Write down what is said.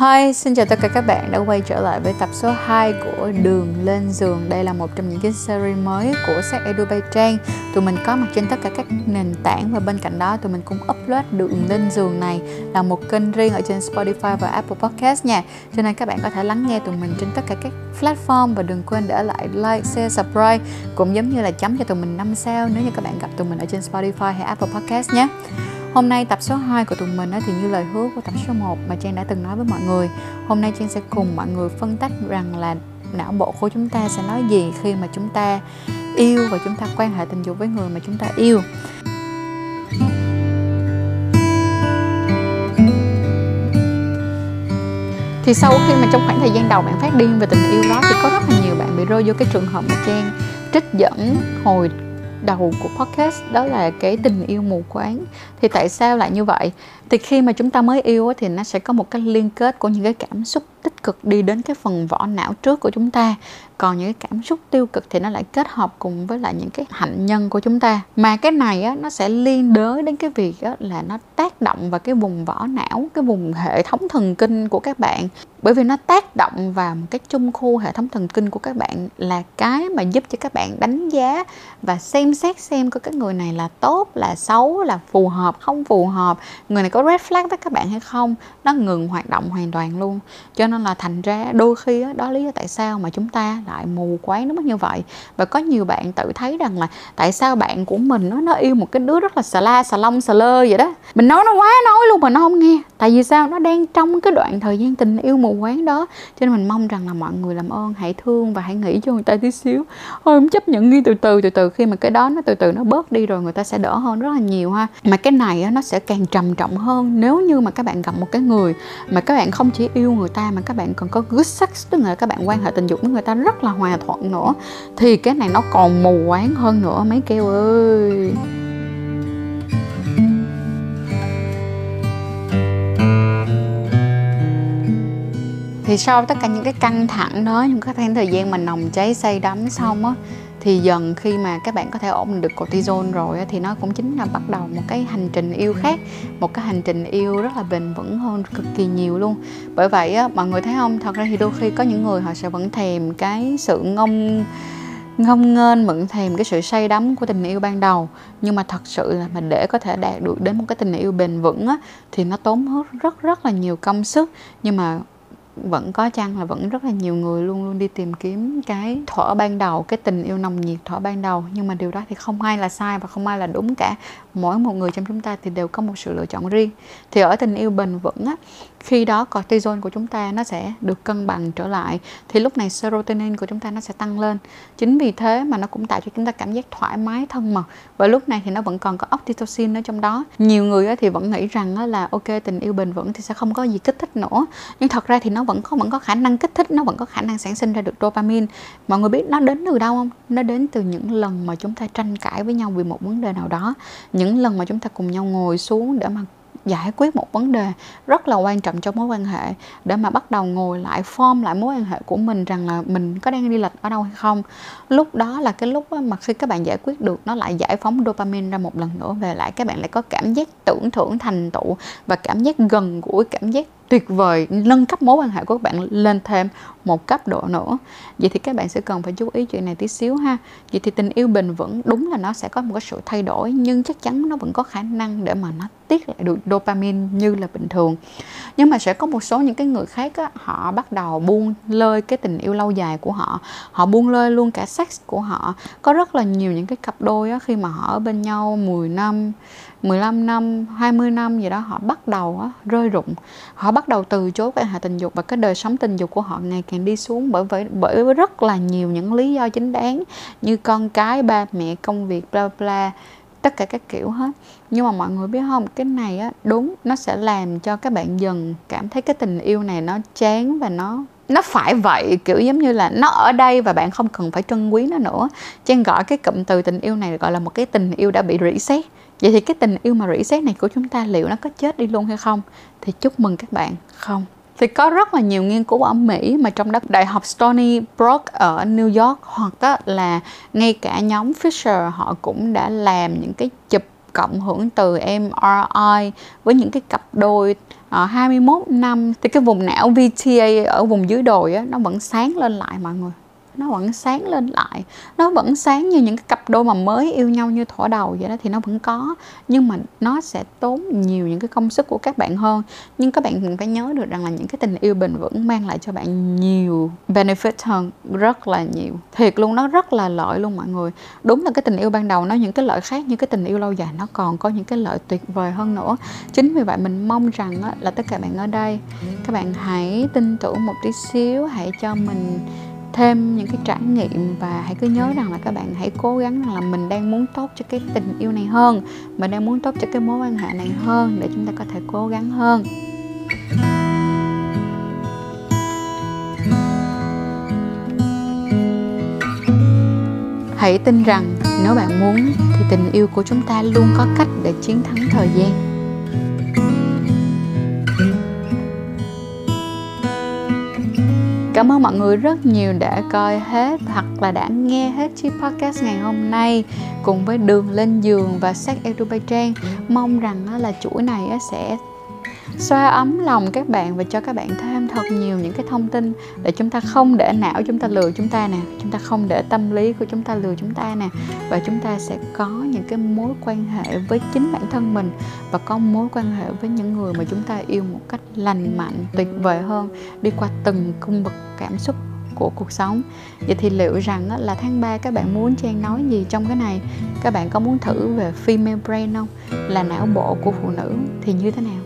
Hi, xin chào tất cả các bạn đã quay trở lại với tập số 2 của Đường lên giường. Đây là một trong những cái series mới của sách Edu Bay Trang. Tụi mình có mặt trên tất cả các nền tảng và bên cạnh đó tụi mình cũng upload Đường lên giường này là một kênh riêng ở trên Spotify và Apple Podcast nha. Cho nên các bạn có thể lắng nghe tụi mình trên tất cả các platform và đừng quên để lại like, share, subscribe cũng giống như là chấm cho tụi mình 5 sao nếu như các bạn gặp tụi mình ở trên Spotify hay Apple Podcast nhé. Hôm nay tập số 2 của tụi mình thì như lời hứa của tập số 1 mà Trang đã từng nói với mọi người. Hôm nay Trang sẽ cùng mọi người phân tích rằng là não bộ của chúng ta sẽ nói gì khi mà chúng ta yêu và chúng ta quan hệ tình dục với người mà chúng ta yêu. Thì sau khi mà trong khoảng thời gian đầu bạn phát điên về tình yêu đó, thì có rất là nhiều bạn bị rơi vô cái trường hợp mà Trang trích dẫn hồi đầu của podcast, đó là cái tình yêu mù quáng. Thì tại sao lại như vậy? Thì khi mà chúng ta mới yêu thì nó sẽ có một cái liên kết của những cái cảm xúc tích cực đi đến cái phần vỏ não trước của chúng ta. Còn những cái cảm xúc tiêu cực thì nó lại kết hợp cùng với lại những cái hạnh nhân của chúng ta. Mà cái này á, nó sẽ liên đới đến cái việc á, là nó tác động vào cái vùng vỏ não cái vùng hệ thống thần kinh của các bạn. Bởi vì nó tác động vào một cái trung khu hệ thống thần kinh của các bạn là cái mà giúp cho các bạn đánh giá và xem xét xem có cái người này là tốt là xấu là phù hợp không phù hợp. Người này có red flag với các bạn hay không? Nó ngừng hoạt động hoàn toàn luôn. Cho nên là thành ra đôi khi đó, đó lý do tại sao mà chúng ta lại mù quáng nó như vậy. Và có nhiều bạn tự thấy rằng là tại sao bạn của mình nó nó yêu một cái đứa rất là xà la xà lông xà lơ vậy đó. Mình nói nó quá nói luôn mà nó không nghe tại vì sao? Nó đang trong cái đoạn thời gian tình yêu mù quáng đó. Cho nên mình mong rằng là mọi người làm ơn, hãy thương và hãy nghĩ cho người ta tí xíu. Thôi, không chấp nhận đi từ từ từ từ khi mà cái đó nó từ từ nó bớt đi rồi người ta sẽ đỡ hơn rất là nhiều ha. Mà cái này nó sẽ càng trầm trọng hơn. Nếu như mà các bạn gặp một cái người mà các bạn không chỉ yêu người ta mà các bạn còn có good sex, tức là các bạn quan hệ tình dục với người ta rất là hòa thuận nữa, thì cái này nó còn mù quáng hơn nữa. Mấy kêu ơi! Thì sau tất cả những cái căng thẳng đó, những cái khoảng thời gian mà nồng cháy say đắm xong á, thì dần khi mà các bạn có thể ổn định được cortisol rồi thì nó cũng chính là bắt đầu một cái hành trình yêu khác, một cái hành trình yêu rất là bền vững hơn cực kỳ nhiều luôn. Bởi vậy á, mọi người thấy không? Thật ra thì đôi khi có những người họ sẽ vẫn thèm cái sự ngông ngông nghênh mượn thèm cái sự say đắm của tình yêu ban đầu. Nhưng mà thật sự là mình để có thể đạt được đến một cái tình yêu bền vững á, thì nó tốn rất rất rất là nhiều công sức. Nhưng mà vẫn có chăng là vẫn rất là nhiều người luôn luôn đi tìm kiếm cái thuở ban đầu, cái tình yêu nồng nhiệt thuở ban đầu. Nhưng mà điều đó thì không ai là sai và không ai là đúng cả. Mỗi một người trong chúng ta thì đều có một sự lựa chọn riêng. Thì ở tình yêu bền vững á, khi đó cortisol của chúng ta nó sẽ được cân bằng trở lại. Thì lúc này serotonin của chúng ta nó sẽ tăng lên. Chính vì thế mà nó cũng tạo cho chúng ta cảm giác thoải mái, thân mật. Và lúc này thì nó vẫn còn có oxytocin ở trong đó. Nhiều người thì vẫn nghĩ rằng là, ok, tình yêu bền vững thì sẽ không có gì kích thích nữa. Nhưng thật ra thì nó vẫn có vẫn có khả năng kích thích, nó vẫn có khả năng sản sinh ra được dopamine. Mọi người biết nó đến từ đâu không? Nó đến từ những lần mà chúng ta tranh cãi với nhau vì một vấn đề nào đó. Những lần mà chúng ta cùng nhau ngồi xuống để mà giải quyết một vấn đề rất là quan trọng trong mối quan hệ, để mà bắt đầu ngồi lại, form lại mối quan hệ của mình rằng là mình có đang đi lệch ở đâu hay không. Lúc đó là cái lúc mà khi các bạn giải quyết được, nó lại giải phóng dopamine ra một lần nữa, về lại các bạn lại có cảm giác tưởng thưởng thành tựu và cảm giác gần gũi, cảm giác tuyệt vời nâng cấp mối quan hệ của các bạn lên thêm một cấp độ nữa. Vậy thì các bạn sẽ cần phải chú ý chuyện này tí xíu ha. Vậy thì tình yêu bền vững đúng là nó sẽ có một cái sự thay đổi nhưng chắc chắn nó vẫn có khả năng để mà nó tiết lại được dopamine như là bình thường. Nhưng mà sẽ có một số những cái người khác á, họ bắt đầu buông lơi cái tình yêu lâu dài của họ. Họ buông lơi luôn cả sex của họ. Có rất là nhiều những cái cặp đôi á, khi mà họ ở bên nhau 10 năm 15 năm, 20 năm gì đó họ bắt đầu á, rơi rụng. Họ bắt đầu từ chối quan hệ tình dục và cái đời sống tình dục của họ ngày càng đi xuống bởi bởi bởi rất là nhiều những lý do chính đáng như con cái, ba mẹ, công việc bla bla tất cả các kiểu hết. Nhưng mà mọi người biết không cái này á đúng nó sẽ làm cho các bạn dần cảm thấy cái tình yêu này nó chán và nó nó phải vậy. Kiểu giống như là nó ở đây và bạn không cần phải trân quý nó nữa. Trang gọi cái cụm từ tình yêu này gọi là một cái tình yêu đã bị rỉ sét vậy thì cái tình yêu mà rỉ sét này của chúng ta liệu nó có chết đi luôn hay không? Thì chúc mừng các bạn. Không. Thì có rất là nhiều nghiên cứu ở Mỹ mà trong đó đại học Stony Brook ở New York hoặc là ngay cả nhóm Fisher họ cũng đã làm những cái chụp cộng hưởng từ MRI với những cái cặp đôi ờ, uh, 21 năm. Thì cái vùng não VTA ở vùng dưới đồi á, nó vẫn sáng lên lại mọi người nó vẫn sáng lên lại. Nó vẫn sáng như những cái cặp đôi mà mới yêu nhau như thỏa đầu vậy đó thì nó vẫn có. Nhưng mà nó sẽ tốn nhiều những cái công sức của các bạn hơn. Nhưng các bạn phải nhớ được rằng là những cái tình yêu bền vững mang lại cho bạn nhiều benefit hơn, rất là nhiều. Thiệt luôn, nó rất là lợi luôn mọi người. Đúng là cái tình yêu ban đầu nó những cái lợi khác như cái tình yêu lâu dài, nó còn có những cái lợi tuyệt vời hơn nữa. Chính vì vậy mình mong rằng là tất cả bạn ở đây, các bạn hãy tin tưởng một tí xíu, hãy cho mình thêm những cái trải nghiệm và hãy cứ nhớ rằng là các bạn hãy cố gắng rằng là mình đang muốn tốt cho cái tình yêu này hơn. Mình đang muốn tốt cho cái mối quan hệ này hơn để chúng ta có thể cố gắng hơn. Hãy tin rằng nếu bạn muốn thì tình yêu của chúng ta luôn có cách để chiến thắng thời gian. Cảm ơn mọi người rất nhiều đã coi hết hoặc là đã nghe hết chiếc podcast ngày hôm nay cùng với Đường lên giường và Sách Trang Mong rằng là chuỗi này sẽ xoa ấm lòng các bạn và cho các bạn thêm thật nhiều những cái thông tin để chúng ta không để não chúng ta lừa chúng ta nè, chúng ta không để tâm lý của chúng ta lừa chúng ta nè. Và chúng ta sẽ có những cái mối quan hệ với chính bản thân mình và có mối quan hệ với những người mà chúng ta yêu một cách lành mạnh, tuyệt vời hơn, đi qua từng cung bậc cảm xúc của cuộc sống. Vậy thì liệu rằng là tháng 3 các bạn muốn Trang nói gì trong cái này? Các bạn có muốn thử về female brain không? Là não bộ của phụ nữ thì như thế nào?